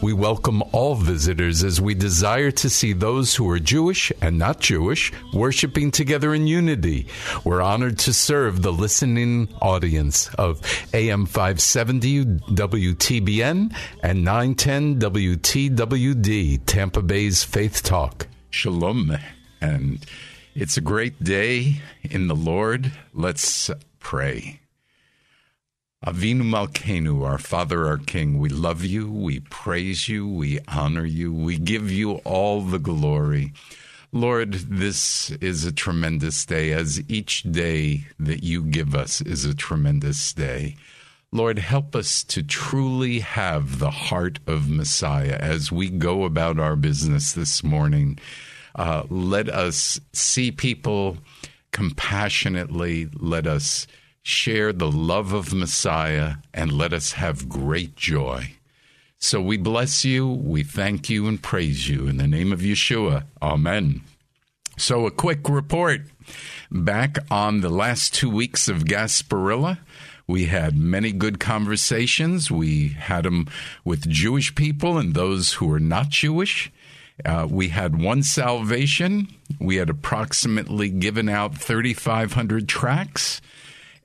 We welcome all visitors as we desire to see those who are Jewish and not Jewish worshiping together in unity. We're honored to serve the listening audience of AM 570 WTBN and 910 WTWD, Tampa Bay's Faith Talk. Shalom. And it's a great day in the Lord. Let's pray. Avinu Malkeinu, our Father, our King, we love you, we praise you, we honor you, we give you all the glory. Lord, this is a tremendous day, as each day that you give us is a tremendous day. Lord, help us to truly have the heart of Messiah as we go about our business this morning. Uh, let us see people compassionately. Let us share the love of Messiah and let us have great joy. So we bless you, we thank you, and praise you. In the name of Yeshua, Amen. So, a quick report. Back on the last two weeks of Gasparilla, we had many good conversations. We had them with Jewish people and those who are not Jewish. Uh, we had one salvation. We had approximately given out 3,500 tracts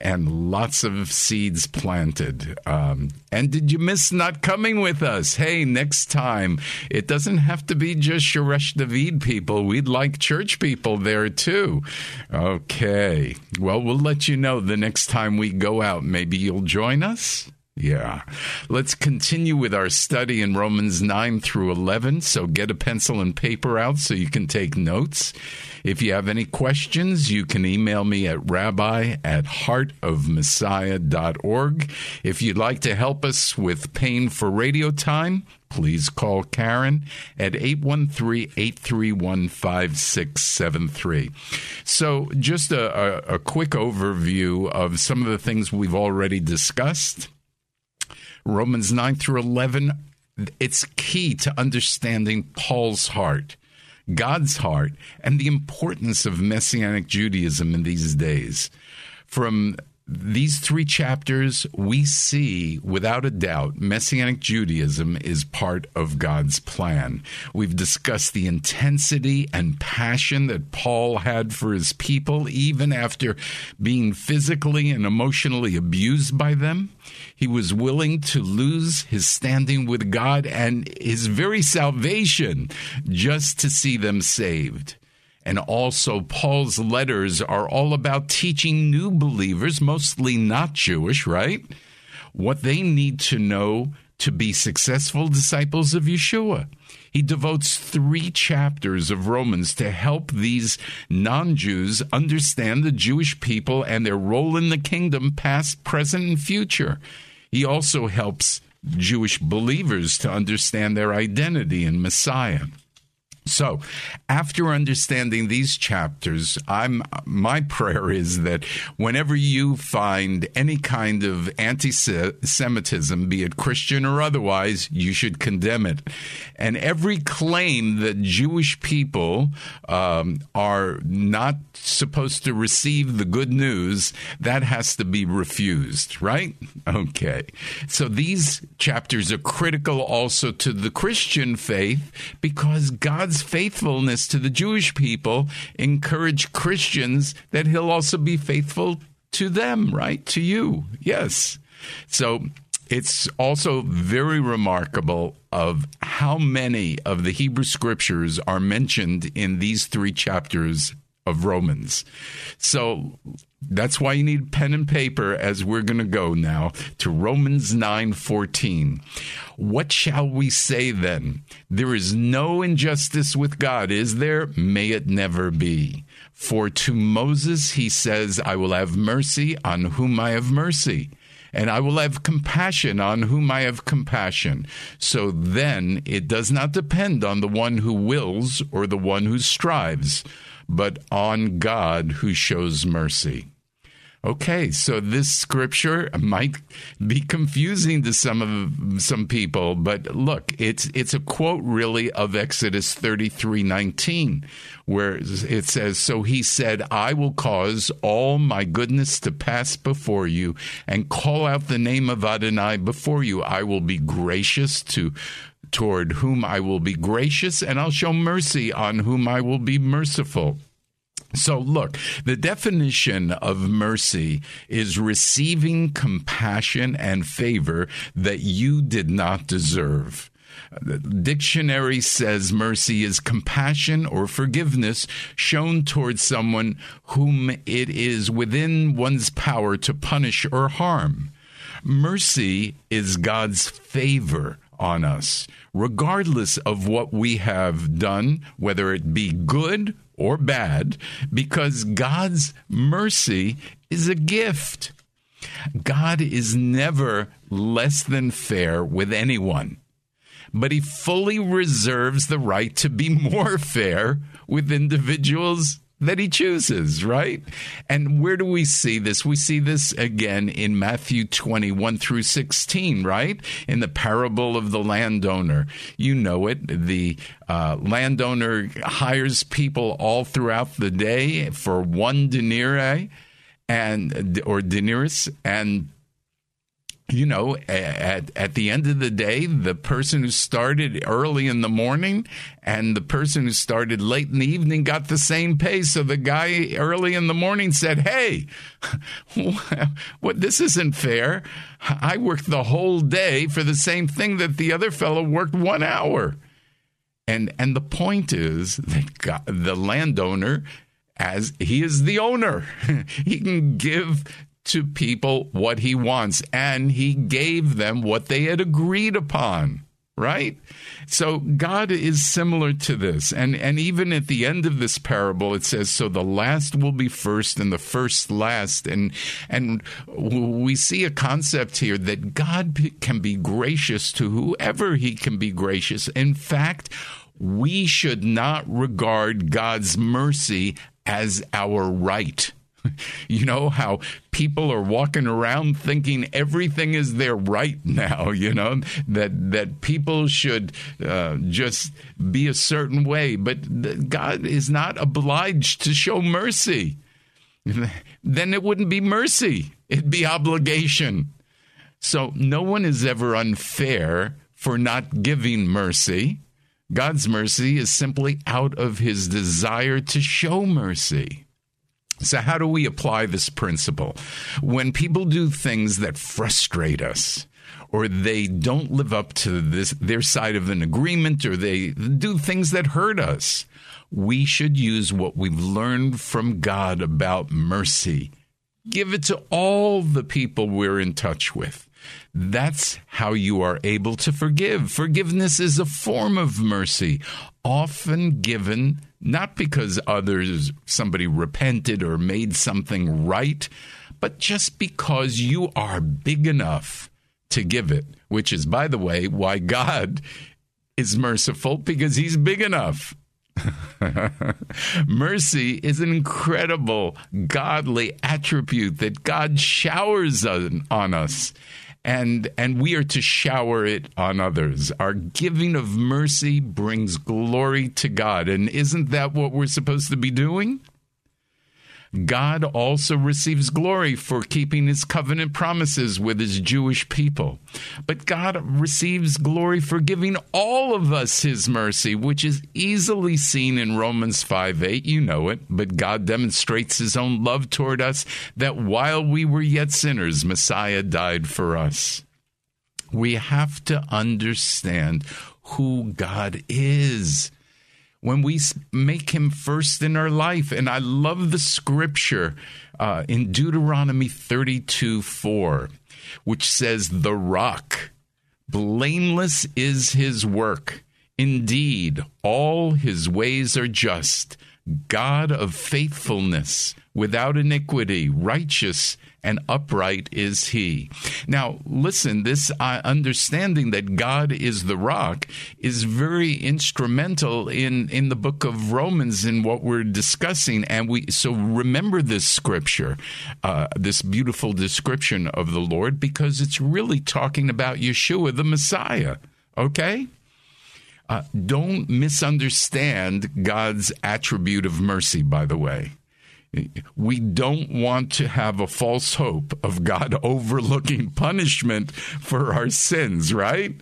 and lots of seeds planted. Um, and did you miss not coming with us? Hey, next time, it doesn't have to be just Shoresh David people. We'd like church people there too. Okay. Well, we'll let you know the next time we go out. Maybe you'll join us. Yeah. Let's continue with our study in Romans 9 through 11. So get a pencil and paper out so you can take notes. If you have any questions, you can email me at rabbi at heartofmessiah.org. If you'd like to help us with paying for radio time, please call Karen at 813-831-5673. So just a, a, a quick overview of some of the things we've already discussed. Romans 9 through 11, it's key to understanding Paul's heart, God's heart, and the importance of Messianic Judaism in these days. From these three chapters, we see without a doubt Messianic Judaism is part of God's plan. We've discussed the intensity and passion that Paul had for his people, even after being physically and emotionally abused by them. He was willing to lose his standing with God and his very salvation just to see them saved. And also, Paul's letters are all about teaching new believers, mostly not Jewish, right? What they need to know to be successful disciples of Yeshua. He devotes three chapters of Romans to help these non Jews understand the Jewish people and their role in the kingdom, past, present, and future. He also helps Jewish believers to understand their identity in Messiah. So, after understanding these chapters, I'm my prayer is that whenever you find any kind of anti-Semitism, be it Christian or otherwise, you should condemn it. And every claim that Jewish people um, are not supposed to receive the good news, that has to be refused, right? Okay. So these chapters are critical also to the Christian faith because God God's faithfulness to the Jewish people encourage Christians that he'll also be faithful to them, right? To you. Yes. So it's also very remarkable of how many of the Hebrew scriptures are mentioned in these three chapters of Romans. So that's why you need pen and paper as we're going to go now to Romans 9:14. What shall we say then? There is no injustice with God, is there? May it never be. For to Moses he says, I will have mercy on whom I have mercy and I will have compassion on whom I have compassion. So then it does not depend on the one who wills or the one who strives, but on God who shows mercy. Okay, so this scripture might be confusing to some of some people, but look, it's it's a quote really of Exodus 33:19 where it says, "So he said, I will cause all my goodness to pass before you and call out the name of Adonai before you. I will be gracious to toward whom I will be gracious, and I'll show mercy on whom I will be merciful." So, look, the definition of mercy is receiving compassion and favor that you did not deserve. The dictionary says mercy is compassion or forgiveness shown towards someone whom it is within one's power to punish or harm. Mercy is God's favor on us, regardless of what we have done, whether it be good or bad because God's mercy is a gift. God is never less than fair with anyone, but he fully reserves the right to be more fair with individuals that he chooses, right? And where do we see this? We see this again in Matthew 21 through 16, right? In the parable of the landowner. You know it. The uh, landowner hires people all throughout the day for one denarii and or denarius and you know, at, at the end of the day, the person who started early in the morning and the person who started late in the evening got the same pay. So the guy early in the morning said, Hey, what, this isn't fair. I worked the whole day for the same thing that the other fellow worked one hour. And, and the point is that God, the landowner as he is the owner. he can give to people what he wants, and he gave them what they had agreed upon. Right? So God is similar to this. And and even at the end of this parable it says so the last will be first and the first last and and we see a concept here that God can be gracious to whoever he can be gracious. In fact, we should not regard God's mercy as our right. you know how people are walking around thinking everything is their right now you know that that people should uh, just be a certain way but god is not obliged to show mercy. Then it wouldn't be mercy. It'd be obligation. So no one is ever unfair for not giving mercy. God's mercy is simply out of his desire to show mercy so, how do we apply this principle? When people do things that frustrate us, or they don't live up to this, their side of an agreement, or they do things that hurt us, we should use what we've learned from God about mercy. Give it to all the people we're in touch with. That's how you are able to forgive. Forgiveness is a form of mercy, often given not because others, somebody repented or made something right, but just because you are big enough to give it, which is, by the way, why God is merciful because he's big enough. mercy is an incredible godly attribute that God showers on, on us and and we are to shower it on others. Our giving of mercy brings glory to God, and isn't that what we're supposed to be doing? God also receives glory for keeping his covenant promises with his Jewish people. But God receives glory for giving all of us his mercy, which is easily seen in Romans 5 8. You know it. But God demonstrates his own love toward us that while we were yet sinners, Messiah died for us. We have to understand who God is when we make him first in our life. And I love the scripture uh, in Deuteronomy 32 4, which says, The rock, blameless is his work. Indeed, all his ways are just. God of faithfulness, without iniquity, righteous and upright is he. Now, listen, this uh, understanding that God is the rock is very instrumental in, in the book of Romans in what we're discussing. And we, so remember this scripture, uh, this beautiful description of the Lord, because it's really talking about Yeshua, the Messiah. Okay? Uh, don't misunderstand God's attribute of mercy, by the way. We don't want to have a false hope of God overlooking punishment for our sins, right?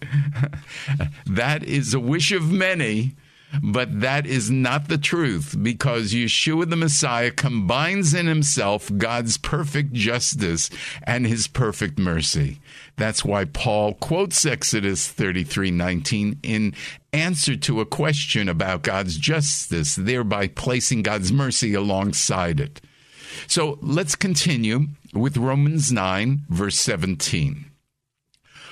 that is a wish of many, but that is not the truth because Yeshua the Messiah combines in himself God's perfect justice and his perfect mercy. That's why Paul quotes Exodus 33:19 in answer to a question about God's justice, thereby placing God's mercy alongside it. So let's continue with Romans 9, verse 17.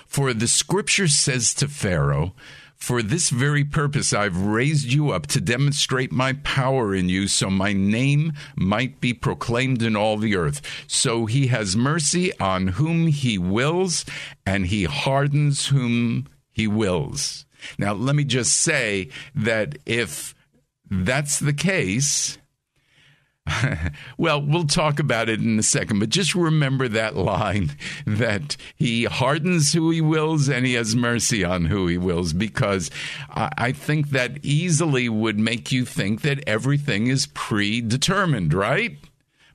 For the scripture says to Pharaoh, for this very purpose, I've raised you up to demonstrate my power in you, so my name might be proclaimed in all the earth. So he has mercy on whom he wills, and he hardens whom he wills. Now, let me just say that if that's the case, well, we'll talk about it in a second, but just remember that line that he hardens who he wills and he has mercy on who he wills, because I think that easily would make you think that everything is predetermined, right?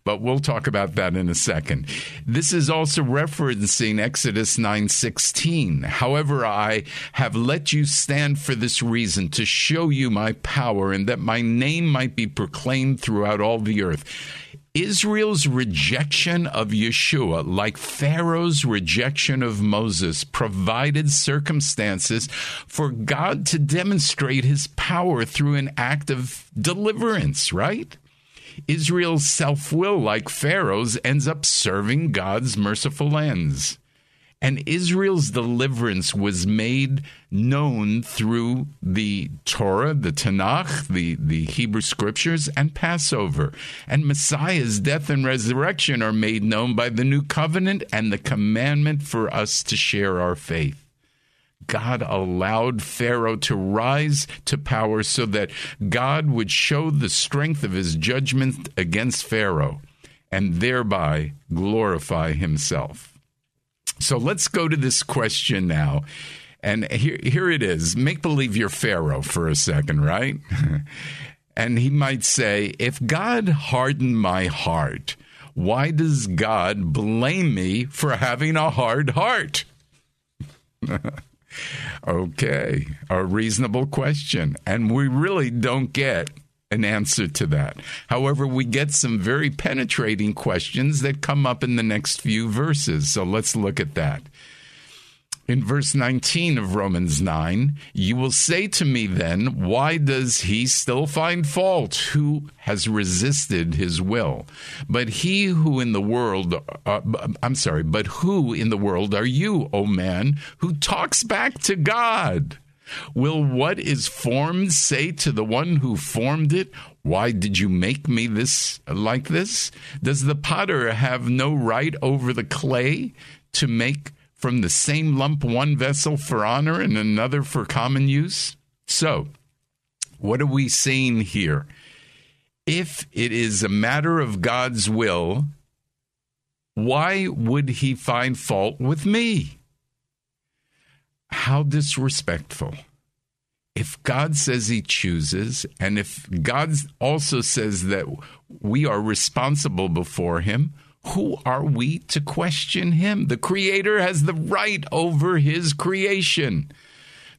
But we'll talk about that in a second. This is also referencing Exodus 9:16. However, I have let you stand for this reason to show you my power and that my name might be proclaimed throughout all the earth. Israel's rejection of Yeshua, like Pharaoh's rejection of Moses, provided circumstances for God to demonstrate his power through an act of deliverance, right? Israel's self will, like Pharaoh's, ends up serving God's merciful ends. And Israel's deliverance was made known through the Torah, the Tanakh, the, the Hebrew scriptures, and Passover. And Messiah's death and resurrection are made known by the new covenant and the commandment for us to share our faith. God allowed Pharaoh to rise to power so that God would show the strength of his judgment against Pharaoh and thereby glorify himself. So let's go to this question now. And here, here it is. Make believe you're Pharaoh for a second, right? and he might say, If God hardened my heart, why does God blame me for having a hard heart? Okay, a reasonable question. And we really don't get an answer to that. However, we get some very penetrating questions that come up in the next few verses. So let's look at that in verse 19 of Romans 9, you will say to me then, why does he still find fault who has resisted his will? But he who in the world, uh, I'm sorry, but who in the world are you, O man, who talks back to God? Will what is formed say to the one who formed it, Why did you make me this like this? Does the potter have no right over the clay to make from the same lump one vessel for honor and another for common use? So, What are we seeing here? If it is a matter of God's will, why would he find fault with me? How disrespectful. If God says he chooses, and if God also says that we are responsible before him, who are we to question him? The Creator has the right over his creation.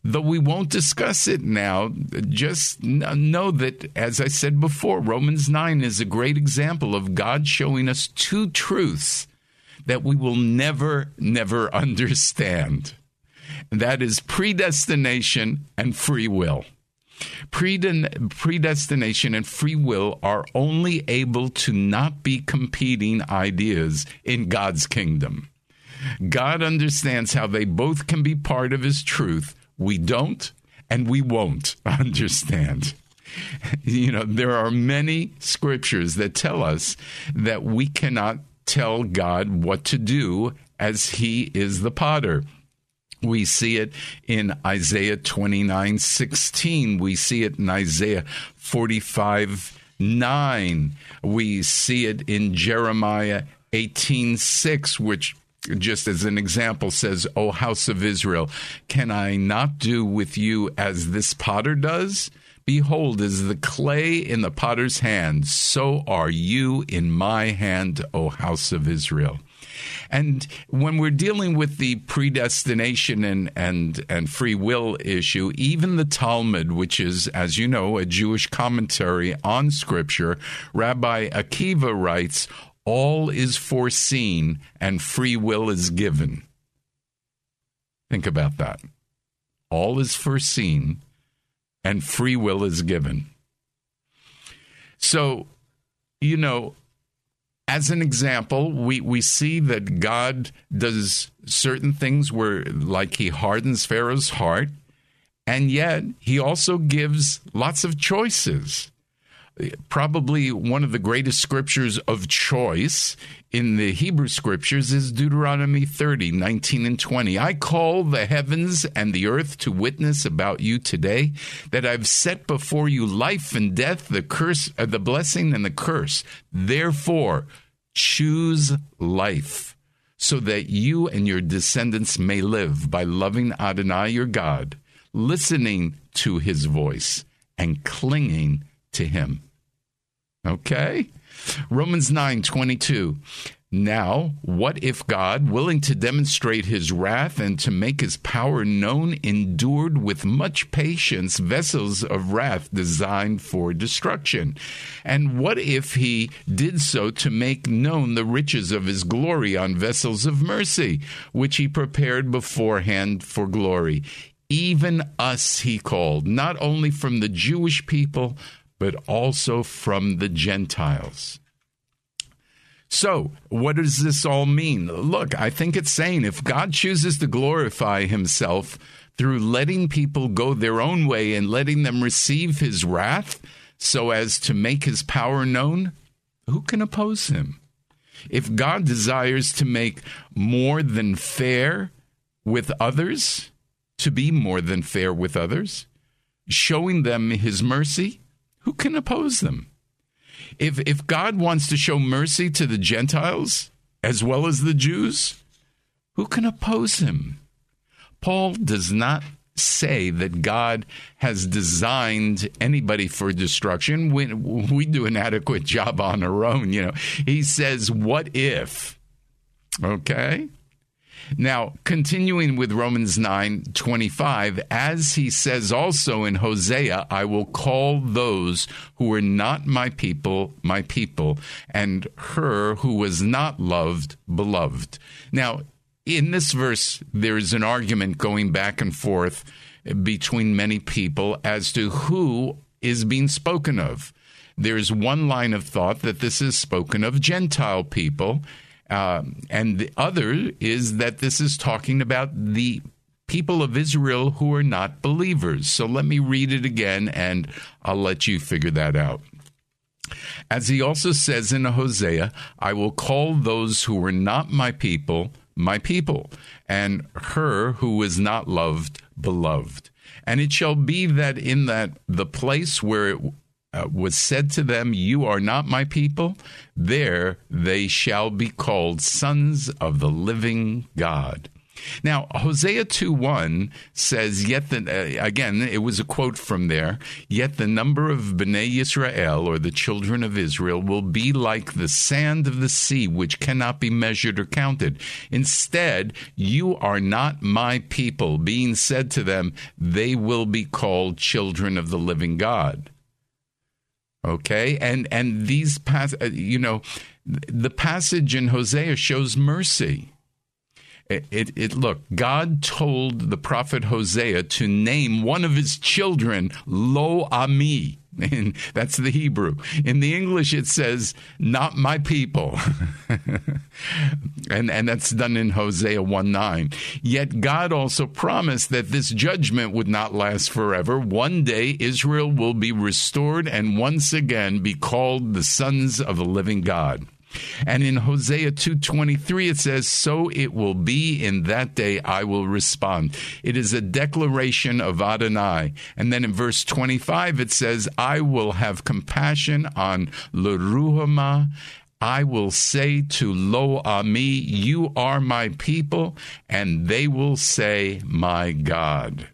Though we won't discuss it now, just know that, as I said before, Romans 9 is a great example of God showing us two truths that we will never, never understand. And that is predestination and free will. Predestination and free will are only able to not be competing ideas in God's kingdom. God understands how they both can be part of His truth. We don't, and we won't understand. You know, there are many scriptures that tell us that we cannot tell God what to do as He is the potter. We see it in Isaiah 29 16. We see it in Isaiah 45 9. We see it in Jeremiah 18 6, which just as an example says, O house of Israel, can I not do with you as this potter does? Behold, as the clay in the potter's hand, so are you in my hand, O house of Israel. And when we're dealing with the predestination and, and, and free will issue, even the Talmud, which is, as you know, a Jewish commentary on Scripture, Rabbi Akiva writes, all is foreseen and free will is given. Think about that. All is foreseen and free will is given. So, you know, as an example, we, we see that God does certain things where, like, he hardens Pharaoh's heart, and yet he also gives lots of choices. Probably one of the greatest scriptures of choice in the Hebrew scriptures is Deuteronomy 30, 19 and 20. I call the heavens and the earth to witness about you today that I've set before you life and death, the curse, uh, the blessing and the curse. Therefore, choose life so that you and your descendants may live by loving Adonai your God, listening to his voice and clinging to him. Okay? Romans 9 22. Now, what if God, willing to demonstrate his wrath and to make his power known, endured with much patience vessels of wrath designed for destruction? And what if he did so to make known the riches of his glory on vessels of mercy, which he prepared beforehand for glory? Even us he called, not only from the Jewish people, but also from the Gentiles. So, what does this all mean? Look, I think it's saying if God chooses to glorify himself through letting people go their own way and letting them receive his wrath so as to make his power known, who can oppose him? If God desires to make more than fair with others, to be more than fair with others, showing them his mercy, who can oppose them? If if God wants to show mercy to the Gentiles as well as the Jews, who can oppose him? Paul does not say that God has designed anybody for destruction. We, we do an adequate job on our own, you know. He says, "What if?" Okay? Now, continuing with Romans 9 25, as he says also in Hosea, I will call those who were not my people, my people, and her who was not loved, beloved. Now, in this verse, there is an argument going back and forth between many people as to who is being spoken of. There's one line of thought that this is spoken of Gentile people, um, and the other is that this is talking about the people of Israel who are not believers. So let me read it again and I'll let you figure that out. As he also says in Hosea, I will call those who were not my people, my people, and her who was not loved, beloved. And it shall be that in that the place where it uh, was said to them, You are not my people, there they shall be called sons of the living God. Now, Hosea 2 1 says, Yet the, uh, again, it was a quote from there, yet the number of Bnei Israel, or the children of Israel, will be like the sand of the sea, which cannot be measured or counted. Instead, you are not my people, being said to them, they will be called children of the living God. Okay, and and these pas- uh, you know, the passage in Hosea shows mercy. It, it, it, look, God told the prophet Hosea to name one of his children Lo Ami. And that's the Hebrew. In the English, it says, not my people. and, and that's done in Hosea 1 9. Yet God also promised that this judgment would not last forever. One day, Israel will be restored and once again be called the sons of the living God. And in Hosea 2:23 it says, "So it will be in that day I will respond." It is a declaration of Adonai. And then in verse 25 it says, "I will have compassion on Leruhamah I will say to Lo Ami, You are my people, and they will say, My God.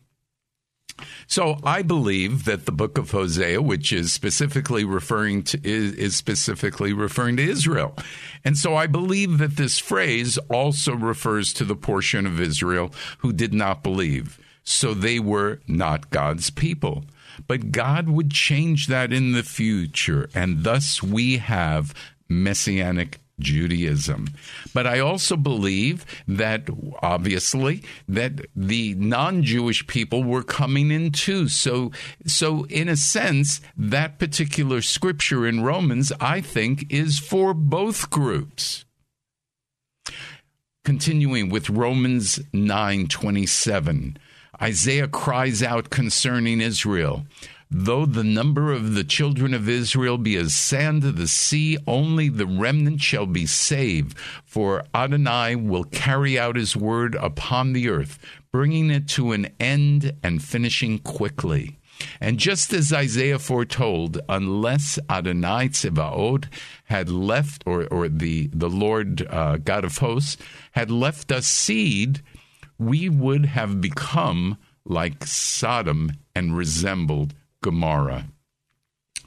So I believe that the book of Hosea, which is specifically referring to is, is, specifically referring to Israel. And so I believe that this phrase also refers to the portion of Israel who did not believe. So they were not God's people. But God would change that in the future, and thus we have messianic Judaism. But I also believe that obviously that the non-Jewish people were coming in too. So so in a sense that particular scripture in Romans I think is for both groups. Continuing with Romans 9:27 Isaiah cries out concerning Israel Though the number of the children of Israel be as sand of the sea, only the remnant shall be saved. For Adonai will carry out his word upon the earth, bringing it to an end and finishing quickly. And just as Isaiah foretold, unless Adonai Tzevaot had left, or, or the, the Lord uh, God of hosts had left us seed, we would have become like Sodom and resembled Gomorrah.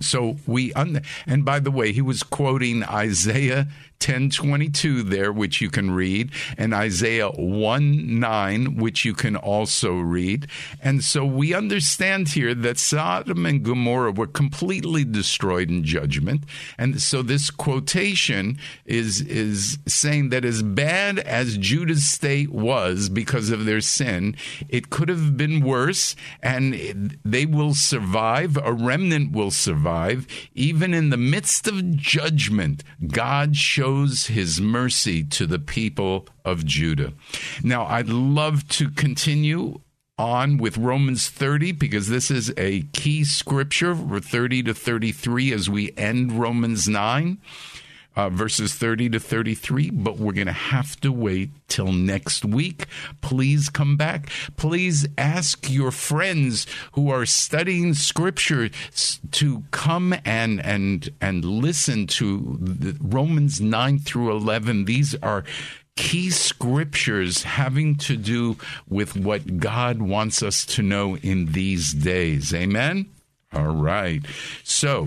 So we, un- and by the way, he was quoting Isaiah 1022 there, which you can read, and Isaiah 1 9, which you can also read. And so we understand here that Sodom and Gomorrah were completely destroyed in judgment. And so this quotation is, is saying that as bad as Judah's state was because of their sin, it could have been worse, and they will survive. A remnant will survive. Even in the midst of judgment, God shows shows his mercy to the people of Judah. Now, I'd love to continue on with Romans 30 because this is a key scripture for 30 to 33 as we end Romans 9 uh, verses 30 to 33, but we're going to have to wait till next week. Please come back. Please ask your friends who are studying scripture to come and and and listen to Romans 9 through 11. These are key scriptures having to do with what God wants us to know in these days. Amen. All right. So,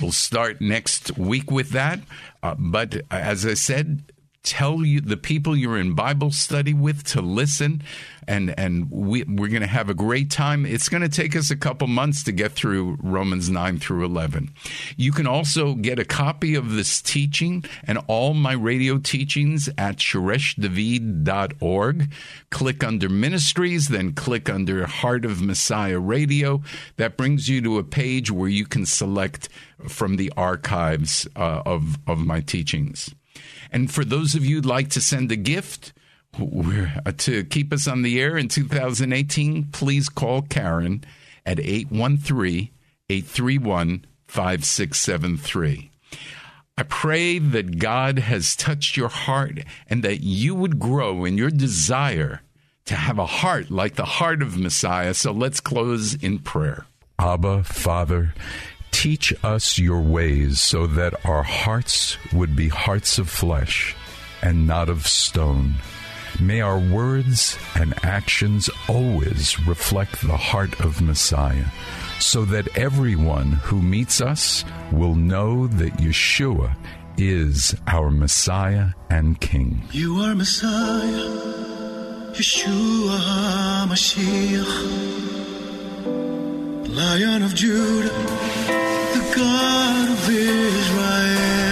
We'll start next week with that. Uh, but as I said, tell you the people you're in Bible study with to listen and and we we're going to have a great time. It's going to take us a couple months to get through Romans 9 through 11. You can also get a copy of this teaching and all my radio teachings at shoreshdavid.org. Click under ministries, then click under Heart of Messiah Radio. That brings you to a page where you can select from the archives uh, of of my teachings. And for those of you who'd like to send a gift, uh, to keep us on the air in 2018, please call Karen at 813 831 5673. I pray that God has touched your heart and that you would grow in your desire to have a heart like the heart of Messiah. So let's close in prayer. Abba, Father, teach us your ways so that our hearts would be hearts of flesh and not of stone. May our words and actions always reflect the heart of Messiah, so that everyone who meets us will know that Yeshua is our Messiah and King. You are Messiah, Yeshua HaMashiach, Lion of Judah, the God of Israel.